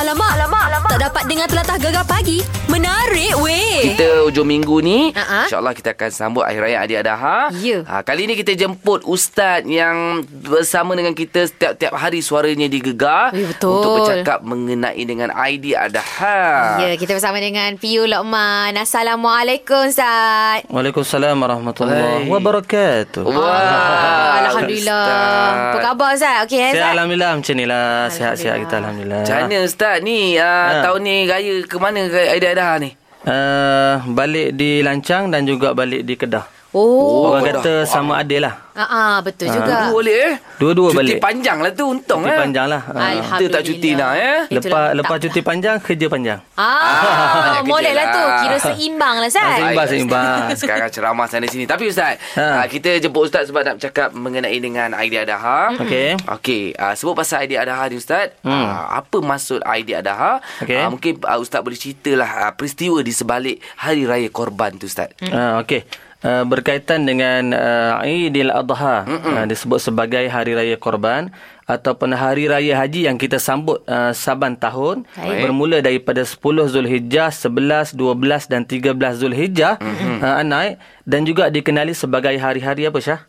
Alamak, alamak, alamak. Tak dapat dengar telatah gegar pagi. Menarik weh. Kita hujung minggu ni Ha-ha. InsyaAllah kita akan sambut Hari Raya Adik Adaha Ya. ha, Kali ni kita jemput Ustaz Yang bersama dengan kita Setiap-tiap hari suaranya digegar Ya, betul. Untuk bercakap mengenai dengan ID Adaha Ya, kita bersama dengan Piu Lokman. Assalamualaikum, Ustaz. Waalaikumsalam warahmatullahi Hai. wabarakatuh. Wah Ah, Alhamdulillah. Ustaz. Apa khabar, Ustaz? Okey, eh, Ustaz? alhamdulillah macam ni lah. Sihat-sihat kita alhamdulillah. Macam mana Ustaz ni uh, Ha. Tahun ni raya ke mana Adaha ni Uh, balik di Lancang dan juga balik di Kedah. Oh. Orang Kedah. kata sama adil lah. Ah, ah, betul juga. Dua boleh eh Dua-dua Cuti balik. panjang lah tu Untung Cuti eh panjang lah. Ah. Alhamdulillah. Kita tak cuti nak eh Lepas lepas cuti panjang kerja panjang. Ah, molek kerja lah tu. lah. Kira seimbang lah, Ustaz. Ah, seimbang. Seimbang. Ustaz. Sekarang ceramah sana sini Tapi Ustaz ha. Kita jemput Ustaz sebab nak bercakap Mengenai dengan Idea Adaha Okey. Okey uh, Sebut pasal Idea Adaha ni Ustaz hmm. uh, Apa maksud Idea Adaha Okey. uh, Mungkin uh, Ustaz boleh ceritalah uh, Peristiwa di sebalik Hari Raya Korban tu Ustaz hmm. Ah, okey. Uh, berkaitan dengan uh, Aidil Adha uh, disebut sebagai hari raya korban ataupun hari raya haji yang kita sambut uh, saban tahun Baik. bermula daripada 10 Zulhijjah, 11, 12 dan 13 Zulhijjah mm-hmm. uh, naik dan juga dikenali sebagai hari-hari apa Syah?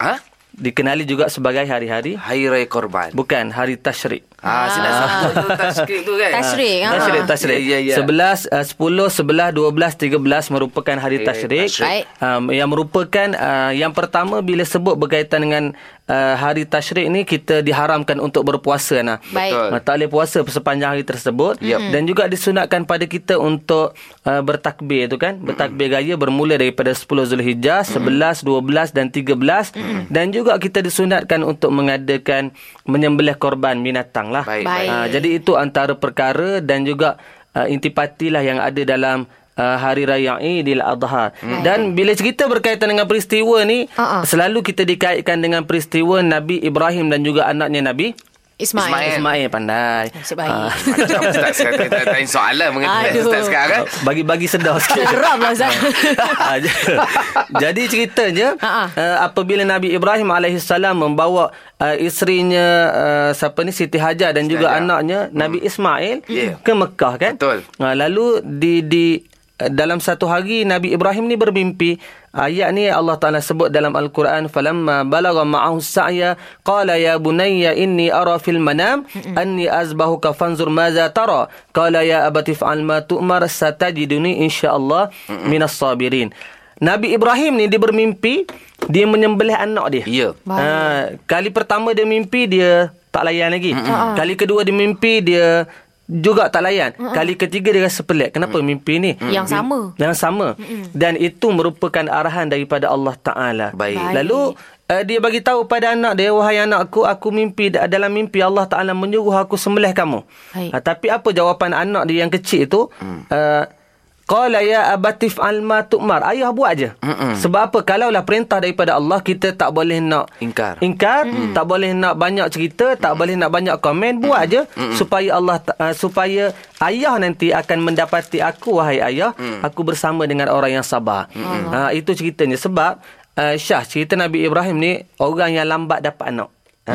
Ha? Dikenali juga sebagai hari-hari Hari Raya Korban bukan hari tasyrik. Ah, Sila sambut tu Tashkrik tu kan Tasyrik. ah. Tasyrik, tasyrik. Ya, ya, ya. 11, uh, 10, 11, 12, 13 merupakan hari Okey, tasyrik. tasyrik. Baik. Um, yang merupakan uh, yang pertama bila sebut berkaitan dengan uh, hari tasyrik ni kita diharamkan untuk berpuasa nah. Baik. Betul. Uh, tak boleh puasa sepanjang hari tersebut Yep. dan juga disunatkan pada kita untuk uh, bertakbir tu kan bertakbir gaya bermula daripada 10 Zulhijjah 11 12 dan 13 dan juga kita disunatkan untuk mengadakan menyembelih korban binatang lah Baik, Baik. Ah, jadi itu antara perkara dan juga uh, intipati lah yang ada dalam uh, hari raya Aidil Adha. Hmm. Dan bila cerita berkaitan dengan peristiwa ni Ah, ah. selalu kita dikaitkan dengan peristiwa Nabi Ibrahim dan juga anaknya Nabi Ismail. Ismail. Ismail pandai. Nasib baik. Ah, Macam Ustaz Saya tak tanya soalan Mengenai Aduh. Ustaz sekarang bagi-bagi sedar sikit. Geram lah, Ustaz. Ah, j- Jadi ceritanya ha. uh, apabila Nabi Ibrahim alaihissalam membawa uh, isterinya uh, siapa ni Siti Hajar dan juga Hajar. anaknya Nabi Ismail Ya. ke Mekah kan. Betul. Uh, lalu di di uh, dalam satu hari Nabi Ibrahim ni bermimpi ayat ni Allah Taala sebut dalam al-Quran falamma balagha ma'ahu sa'ya qala ya bunayya inni ara fil manam anni azbahuka fanzur madza tara qala ya abati fa'al ma tu'mar satajiduni insyaallah minas sabirin. Nabi Ibrahim ni dia bermimpi dia menyembelih anak dia. Ya. Ha, kali pertama dia mimpi dia tak layan lagi. Ah. Kali kedua dia mimpi dia juga tak layan. Kali ketiga dia rasa pelik. Kenapa mimpi ni? Yang sama. Yang sama. Dan itu merupakan arahan daripada Allah Taala. Baik. Baik. Lalu uh, dia bagi tahu pada anak dia, wahai anakku, aku mimpi dalam mimpi Allah Taala menyuruh aku sembelih kamu. Baik. Uh, tapi apa jawapan anak dia yang kecil itu? Uh, Qala ya abatif al ma tu'mar. Ayah buat je. Mm-mm. Sebab apa? Kalaulah perintah daripada Allah, kita tak boleh nak Ingkar. ingkar, tak boleh nak banyak cerita, tak boleh nak banyak komen, buat je supaya Allah uh, supaya ayah nanti akan mendapati aku wahai ayah, aku bersama dengan orang yang sabar. Ha, itu ceritanya sebab uh, Syah cerita Nabi Ibrahim ni orang yang lambat dapat anak. Ha,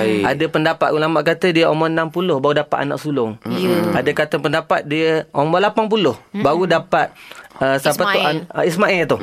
Baik. Ada pendapat ulama kata dia umur 60 baru dapat anak sulung. Ya. Ada kata pendapat dia umur 80 baru dapat uh, siapa tu Ismail. an- uh, Ismail tu.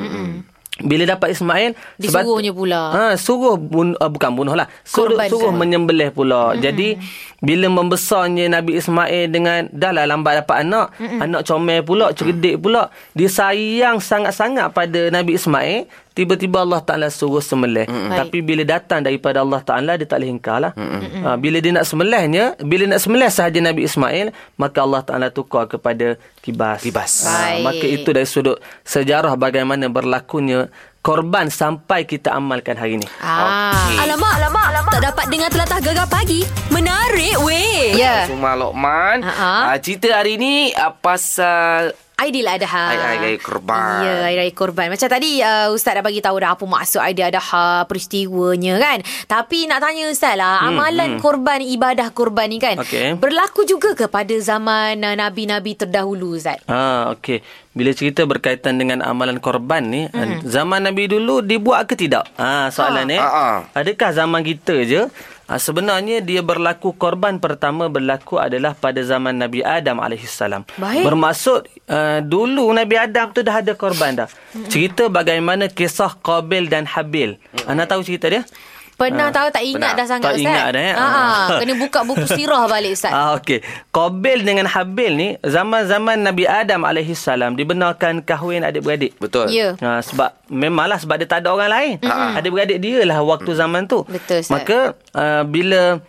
Bila dapat Ismail sebab- Disuruhnya pula. Ha suruh bun, uh, bukan bunuh lah. Suruh suruh menyembelih pula. Jadi bila membesarnya Nabi Ismail dengan dah lah lambat dapat anak, anak comel pula, cerdik pula, dia sayang sangat-sangat pada Nabi Ismail. Tiba-tiba Allah Ta'ala suruh sembelih. Tapi bila datang daripada Allah Ta'ala, dia tak boleh ingkar lah. Ha, bila dia nak sembelihnya, bila nak sembelih sahaja Nabi Ismail, maka Allah Ta'ala tukar kepada kibas. Kibas. Ha, maka itu dari sudut sejarah bagaimana berlakunya korban sampai kita amalkan hari ini. Ah. Okey. Alamak, alamak, alamak. Tak dapat dengar telatah gegar pagi. Menarik weh. Ya. Suma Lokman Ha-ha. uh, Cerita hari ni uh, Pasal Aidil Adha. Hari Raya Korban. Ya, Hari Raya Korban. Macam tadi uh, Ustaz dah bagi tahu dah apa maksud Aidil Adha, peristiwanya kan. Tapi nak tanya Ustaz lah, hmm, amalan hmm. korban, ibadah korban ni kan. Okey. Berlaku juga ke pada zaman uh, Nabi-Nabi terdahulu Ustaz? Ha, okey. Bila cerita berkaitan dengan amalan korban ni, hmm. zaman Nabi dulu dibuat ke tidak? Ha, soalan ni. Ha, ha. Adakah zaman kita je Ah, sebenarnya dia berlaku korban pertama berlaku adalah pada zaman Nabi Adam alaihissalam. Baik. Bermaksud uh, dulu Nabi Adam tu dah ada korban dah. Cerita bagaimana kisah Qabil dan Habil. Anda tahu cerita dia? Pernah tahu tak ingat pernah. dah sangat Tak Ustaz? ingat dah, ya? Ha, Ah. kena buka buku sirah balik Ustaz. Ah okey. Qabil dengan Habil ni zaman-zaman Nabi Adam alaihissalam dibenarkan kahwin adik-beradik. Betul. Ya. Ha, sebab memanglah sebab dia tak ada orang lain. Adik-beradik dia lah waktu zaman tu. Betul, Ustaz. Maka uh, bila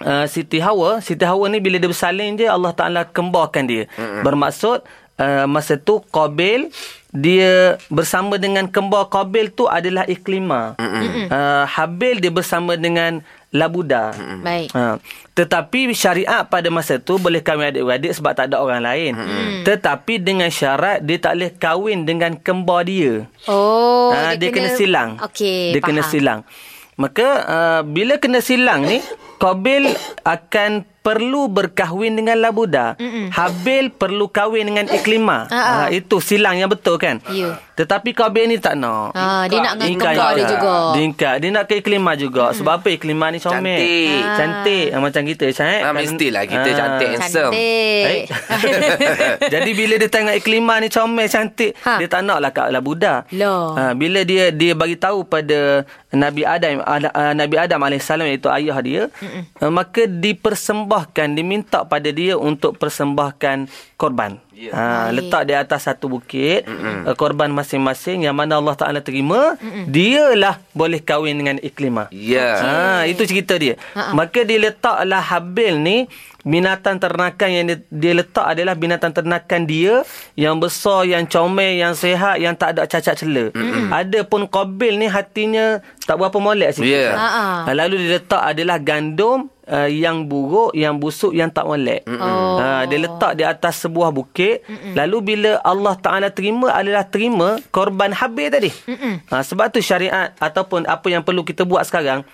uh, Siti Hawa, Siti Hawa ni bila dia bersalin je Allah Taala kembarkan dia. Bermaksud uh, masa tu Qabil dia bersama dengan kembar Qabil tu adalah Iklimah. Uh, Habil dia bersama dengan Labuda. Baik. Ha. Tetapi syariat pada masa tu boleh kahwin adik-beradik sebab tak ada orang lain. Hmm. Tetapi dengan syarat dia tak boleh kahwin dengan kembar dia. Oh, ha, dia, kena, silang. Okey, Dia faham. kena silang. Maka uh, bila kena silang ni Qabil akan perlu berkahwin dengan Labuda. Mm-mm. Habil perlu kahwin dengan Iklimah. Ah, ah. Ha, itu silang yang betul kan? Ya. Tetapi Qabil ni tak nak. Ha, dia nak dengan kembar dia juga. Dia ingkar. Dia nak ke Iklimah juga. Hmm. Sebab apa Iklimah ni comel. Cantik. Ah. Cantik. Ah, macam kita, Syed. Ah, mestilah kita cantik, handsome. Cantik. Jadi bila dia tengok Iklimah ni comel, cantik. Ha. Dia tak nak lah Kak Labuda. Loh. Ha, bila dia dia bagi tahu pada Nabi Adam uh, Nabi Adam alaihissalam iaitu ayah dia, uh, maka dipersembahkan diminta pada dia untuk persembahkan korban. Ya. Ha, letak di atas satu bukit uh, korban masing-masing yang mana Allah Taala terima, dialah boleh kahwin dengan Iklimah. Ya. Ha, itu cerita dia. Maka dia letaklah Habil ni binatang ternakan yang dia, dia letak adalah binatang ternakan dia yang besar, yang comel, yang sehat, yang tak ada cacat cela. Ada pun Qabil ni hatinya tak berapa molek sikit. Ya. Ha, ha. Lalu dia letak adalah gandum uh, yang buruk, yang busuk, yang tak molek. Oh. Ha, dia letak di atas sebuah bukit. Lalu bila Allah Ta'ala terima adalah terima korban Habil tadi. Ha, sebab tu syariat ataupun apa yang perlu kita buat sekarang,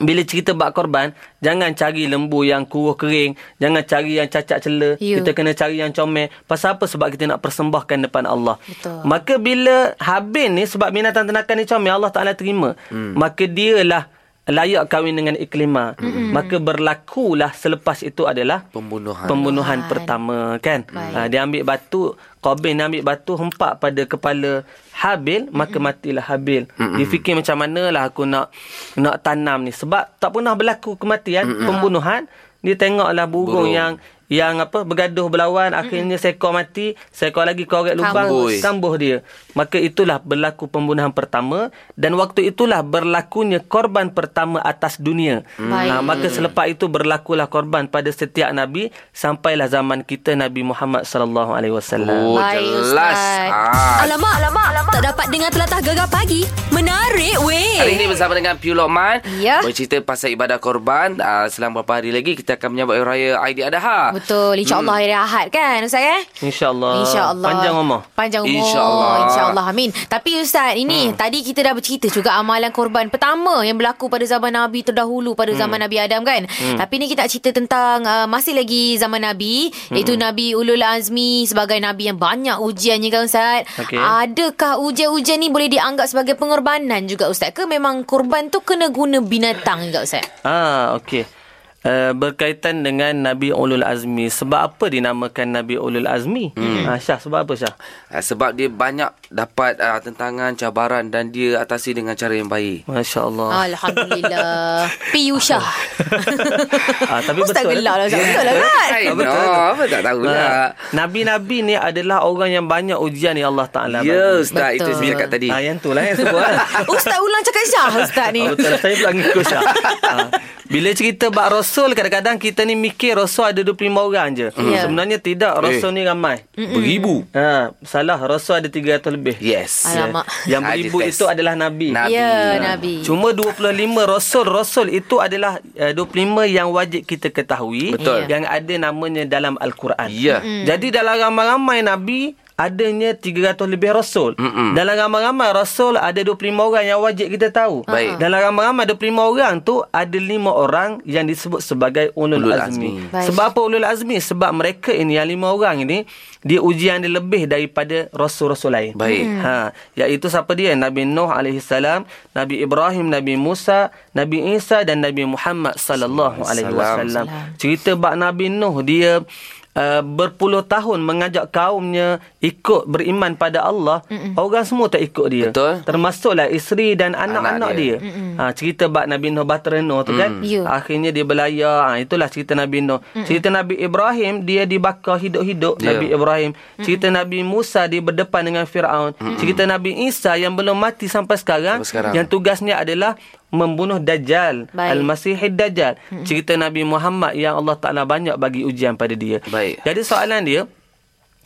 bila cerita bak korban, jangan cari lembu yang kuruh kering. Jangan cari yang cacat cela. Ya. Kita kena cari yang comel. Pasal apa? Sebab kita nak persembahkan depan Allah. Betul. Maka bila Habil ni, sebab binatang ternakan ni comel, Allah Ta'ala terima. Hmm. Maka dialah layak kahwin dengan Iklimah. Hmm. Maka berlakulah selepas itu adalah Pembunuhan. pembunuhan pertama kan. Baik. Ha, dia ambil batu, Qabil dia ambil batu hempak pada kepala Habil, maka matilah Habil. Dia fikir macam manalah aku nak nak tanam ni sebab tak pernah berlaku kematian, pembunuhan. Dia tengoklah burung, Burung. yang yang apa bergaduh berlawan akhirnya seekor mati seekor lagi korek lubang Kambus. kambuh dia maka itulah berlaku pembunuhan pertama dan waktu itulah berlakunya korban pertama atas dunia Baik. ha, maka selepas itu berlakulah korban pada setiap nabi sampailah zaman kita Nabi Muhammad sallallahu alaihi wasallam Oh, Baik, jelas. Ah. Alamak, alamak, alamak. Tak dapat dengar telatah gegar pagi. Menarik weh. Hari ini bersama dengan Piu Lokman Ya. Bercerita pasal ibadah korban uh, Selang beberapa hari lagi Kita akan menyambut Raya Aidiladha Betul. InsyaAllah hari Ahad kan Ustaz eh? insyaallah InsyaAllah. panjang umur Panjang umur. InsyaAllah. InsyaAllah. Amin. Tapi Ustaz, ini hmm. tadi kita dah bercerita juga amalan korban pertama yang berlaku pada zaman Nabi terdahulu, pada zaman Nabi Adam kan. Hmm. Tapi ni kita nak cerita tentang uh, masih lagi zaman Nabi, hmm. iaitu Nabi Ulul Azmi sebagai Nabi yang banyak ujiannya kan Ustaz. Okey. Adakah ujian-ujian ni boleh dianggap sebagai pengorbanan juga Ustaz? Ke memang korban tu kena guna binatang juga Ustaz? ah okey Uh, berkaitan dengan Nabi Ulul Azmi. Sebab apa dinamakan Nabi Ulul Azmi? Hmm. Ah, Syah, sebab apa Syah? uh, Sebab dia banyak dapat uh, tentangan, cabaran Dan dia atasi dengan cara yang baik Masya Allah. Alhamdulillah. Piyusha. ah, tapi Ustaz betul. gelak lah Ustaz. Betul lah kan? I Ah, betul, betul. Apa tak tahulah Ah, Nabi-Nabi ni adalah orang yang banyak ujian yang Allah Taala Ya bagi. Ustaz Itu Betul. saya cakap tadi Ah, yang tu lah yang sebut lah. Ustaz ulang cakap Syah Ustaz ni. Oh, betul. Saya pula ngikut Syah. Ah, Bila cerita bak Rasul, kadang-kadang kita ni mikir Rasul ada 25 orang je. Ya. Sebenarnya tidak. Rasul ni ramai. Beribu Ha, salah. Rasul ada 300 lebih. Yes Alamak. Yang beribu itu adalah Nabi. Nabi. Ya, Nabi. Cuma 25 rasul rasul itu adalah uh, 25 yang wajib kita ketahui Betul. yang ada namanya dalam al-Quran. Ya. Jadi dalam ramai-ramai nabi adanya 300 lebih rasul. Mm-mm. Dalam ramai-ramai rasul ada 25 orang yang wajib kita tahu. Baik. Dalam ramai-ramai 25 orang tu ada 5 orang yang disebut sebagai ulul, Ulul azmi. azmi. Baik. Sebab apa ulul azmi? Sebab mereka ini yang 5 orang ini dia ujian dia lebih daripada rasul-rasul lain. Baik. Ha, iaitu siapa dia? Nabi Nuh alaihi salam, Nabi Ibrahim, Nabi Musa, Nabi Isa dan Nabi Muhammad sallallahu alaihi wasallam. Cerita bab Nabi Nuh dia Uh, berpuluh tahun mengajak kaumnya ikut beriman pada Allah Mm-mm. orang semua tak ikut dia Betul. termasuklah isteri dan anak-anak Anak dia, dia. Ha, cerita bab Nabi Nuh Bahtera Nuh tu kan Ya. akhirnya dia berlayar ha, itulah cerita Nabi Nuh cerita Nabi Ibrahim dia dibakar hidup-hidup Ya. Nabi Ibrahim cerita Nabi Musa dia berdepan dengan Firaun cerita Nabi Isa yang belum mati sampai sekarang, Sampai sekarang. yang tugasnya adalah membunuh Dajjal Baik. Al-Masihid Dajjal cerita Nabi Muhammad yang Allah Taala banyak bagi ujian pada dia Baik. jadi soalan dia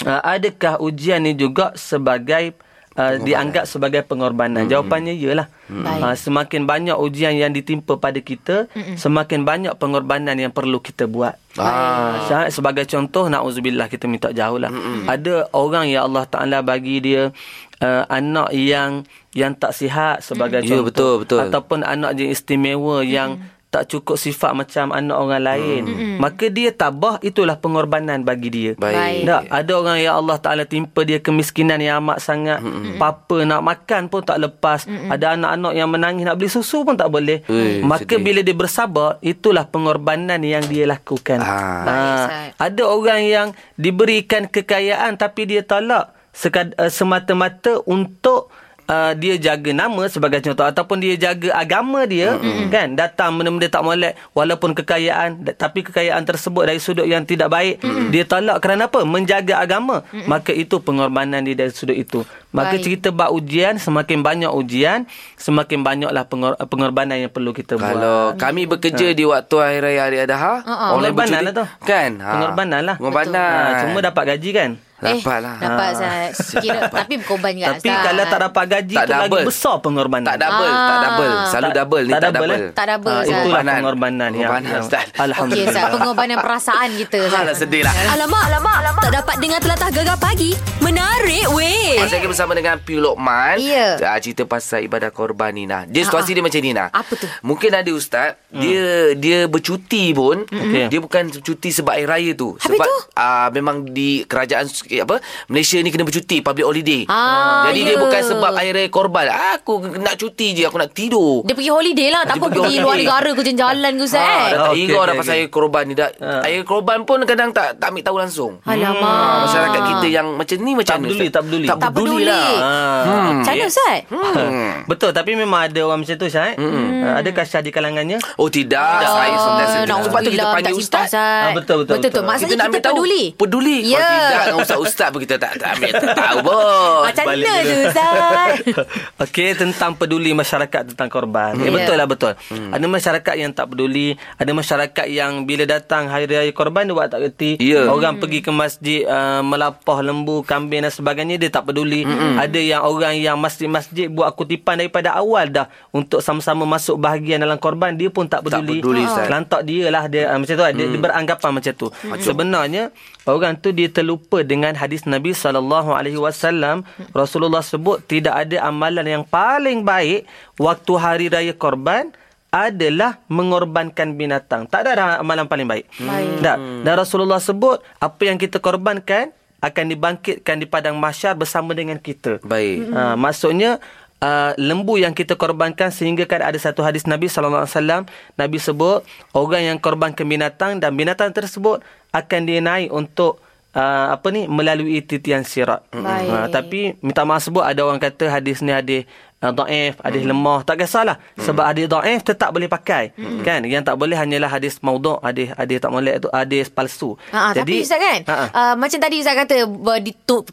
uh, adakah ujian ni juga sebagai uh, dianggap sebagai pengorbanan? Jawapannya iyalah. Baik. uh, semakin banyak ujian yang ditimpa pada kita semakin banyak pengorbanan yang perlu kita buat. Ah. Ah, sebagai contoh nauzubillah kita minta jauh lah. Ada orang yang Allah Taala bagi dia uh, anak yang yang tak sihat sebagai Ya, contoh. betul, betul. ataupun anak yang istimewa yang tak cukup sifat macam anak orang lain. Maka dia tabah itulah pengorbanan bagi dia. Baik. Tak, ada orang yang Allah Taala timpa dia kemiskinan yang amat sangat. Papa nak makan pun tak lepas. Ada anak-anak yang menangis nak beli susu pun tak boleh. Ui, Maka sedih. bila dia bersabar, itulah pengorbanan yang dia lakukan. Ah. Baik, Ustaz. ada orang yang diberikan kekayaan tapi dia tolak sekad, uh, semata-mata untuk Uh, dia jaga nama sebagai contoh ataupun dia jaga agama dia mm-hmm. kan datang benda-benda tak molek walaupun kekayaan tapi kekayaan tersebut dari sudut yang tidak baik mm-hmm. dia tolak kerana apa menjaga agama mm-hmm. maka itu pengorbanan dia dari sudut itu maka Baik. cerita bab ujian semakin banyak ujian semakin banyaklah pengor- pengorbanan yang perlu kita buat Kalau kami bekerja di waktu Hari Raya Hari Adha, Ha-ha. orang Pengorbanan bercuti- lah tu. Kan? Ha. pengorbanan lah Pengorbanan. Ha, cuma dapat gaji kan Dapat lah. Dapat Ustaz. Kira, tapi berkorban juga Tapi Ustaz. kalau tak dapat gaji Tak tu lagi double. besar pengorbanan. Tak double, tak Ah. double. Selalu Tak- double ni tak tak double, double. eh? Tak double, Ah, Ustaz. itulah Pengorbanan. pengorbanan yang, Pengorbanan, yang Ustaz. Alhamdulillah. Ustaz. Pengorbanan perasaan kita Ustaz. Alah sedih lah. Alamak, alamak, alamak. Tak dapat dengar telatah gegar pagi. Menarik weh. Masih lagi bersama dengan Piu Lokman. Ya. Ah, cerita pasal ibadah korban ni nah. Dia situasi dia macam ni nah. Apa tu? Mungkin ada ustaz, dia dia bercuti pun, Okey. dia bukan cuti sebab air raya tu. Habis sebab tu? ah memang di kerajaan eh, apa Malaysia ni kena bercuti public holiday. Ah, Jadi ya. dia bukan sebab air korban. Aku nak cuti je, aku nak tidur. Dia pergi holiday lah. Tak apa pergi pergi luar negara ke jalan-jalan ke Ustaz. Ha, eh? dah tak Okey, okay, dah pasal okey. air korban ni dah. Ha. Air korban pun kadang tak tak ambil tahu langsung. Alamak. Ah, masyarakat kita yang macam ni macam Tak peduli, Ustaz? tak peduli. Tak Tak peduli, peduli. lah. Ah. Macam mana Ustaz? Hmm. Betul tapi memang ada orang macam tu Syah. Hmm. Adakah Syah di kalangannya? Oh tidak, saya sentiasa nak Sebab tu kita panggil tak ustaz. Ustaz. Ah, betul, betul, Betul tu. betul. Maksudnya kita kita, nak ambil tahu peduli. Peduli Ya. Kalau tidak dengan ustaz-ustaz pun kita tak, tak ambil tak tahu pun Macam mana tu Ustaz? Okey tentang peduli masyarakat tentang korban. Eh, Ya. betul lah betul. Ada masyarakat yang tak peduli, ada masyarakat yang bila datang hari raya korban dia buat tak reti. Ya. Orang pergi ke masjid uh, melapah lembu, kambing dan sebagainya dia tak peduli. Ada yang orang yang masjid-masjid buat kutipan daripada awal dah untuk sama-sama masuk bahagian dalam korban dia pun tak Tak peduli. peduli, Ustaz. Kelantak dia lah dia uh, macam tu lah. dia, dia beranggapan macam tu. Sebenarnya orang tu dia terlupa dengan hadis Nabi sallallahu alaihi wasallam. Rasulullah sebut tidak ada amalan yang paling baik waktu hari raya korban adalah mengorbankan binatang. Tak ada dah amalan paling baik. Baik. Tak. Dan Rasulullah sebut apa yang kita korbankan akan dibangkitkan di padang mahsyar bersama dengan kita. Baik Ha, maksudnya uh, lembu yang kita korbankan sehingga kan ada satu hadis Nabi sallallahu alaihi wasallam Nabi sebut orang yang korbankan binatang dan binatang tersebut akan dinaik untuk uh, apa ni melalui titian sirat. Baik. Ha, tapi minta maaf sebut ada orang kata hadis ni hadis uh, dhaif, hadis lemah, tak kisahlah. Sebab hadis dhaif tetap boleh pakai. Kan? Yang tak boleh hanyalah hadis maudhu', hadis hadis tak molek tu hadis palsu. Ha, tapi Ustaz kan uh, Macam tadi Ustaz kata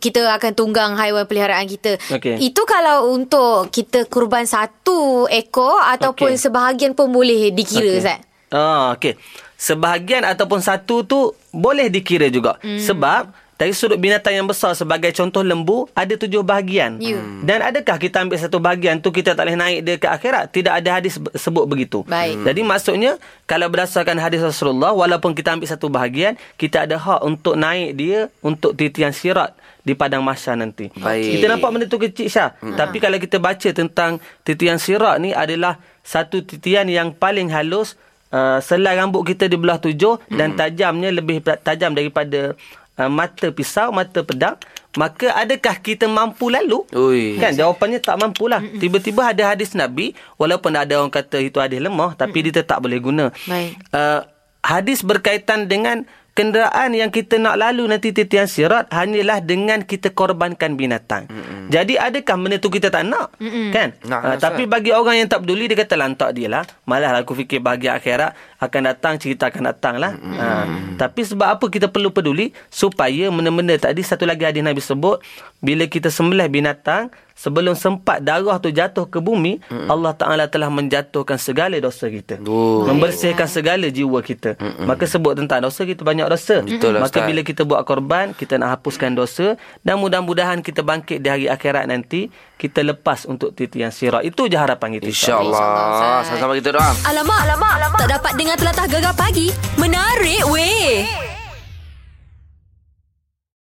Kita akan tunggang haiwan peliharaan kita Okey. Itu kalau untuk Kita kurban satu ekor Ataupun Okey. sebahagian pun boleh dikira Okey. Ustaz Ah, okey. Sebahagian ataupun satu tu boleh dikira juga. Hmm. Sebab dari sudut binatang yang besar sebagai contoh lembu ada tujuh bahagian. Ya. Dan adakah kita ambil satu bahagian tu kita tak boleh naik dia ke akhirat? Tidak ada hadis sebut begitu. Baik. Jadi maksudnya kalau berdasarkan hadis Rasulullah walaupun kita ambil satu bahagian kita ada hak untuk naik dia untuk titian sirat di padang mahsyar nanti. Baik. Kita nampak benda tu kecil Syah. Hmm. Tapi kalau kita baca tentang titian sirat ni adalah satu titian yang paling halus uh, selai rambut kita di belah tujuh hmm. dan tajamnya lebih tajam daripada uh, mata pisau, mata pedang. Maka adakah kita mampu lalu? Ui. Kan jawapannya tak mampulah. Tiba-tiba ada hadis Nabi walaupun ada orang kata itu hadis lemah tapi dia tetap boleh guna. Baik. Uh, hadis berkaitan dengan kenderaan yang kita nak lalu nanti titian sirat hanyalah dengan kita korbankan binatang. Mm-mm. Jadi adakah benda tu kita tak nak? Mm-mm. Kan? Nak, Uh, tapi bagi orang yang tak peduli dia kata lantak dia lah. Malah aku fikir bahagia akhirat akan datang cerita akan datang lah. Uh, tapi sebab apa kita perlu peduli supaya benda-benda tadi satu lagi hadis Nabi sebut bila kita sembelih binatang sebelum sempat darah tu jatuh ke bumi mm. Allah Taala telah menjatuhkan segala dosa kita. Oh. Membersihkan segala jiwa kita. Mm-mm. Maka sebut tentang dosa kita banyak dosa. Betul Maka Ustaz. bila kita buat korban, kita nak hapuskan dosa dan mudah-mudahan kita bangkit di hari akhirat nanti kita lepas untuk titian sirat. Itu je harapan kita. InsyaAllah. Sama-sama kita doa. Alamak, alamak, alamak. Tak dapat dengar telatah gegar pagi. Menarik weh.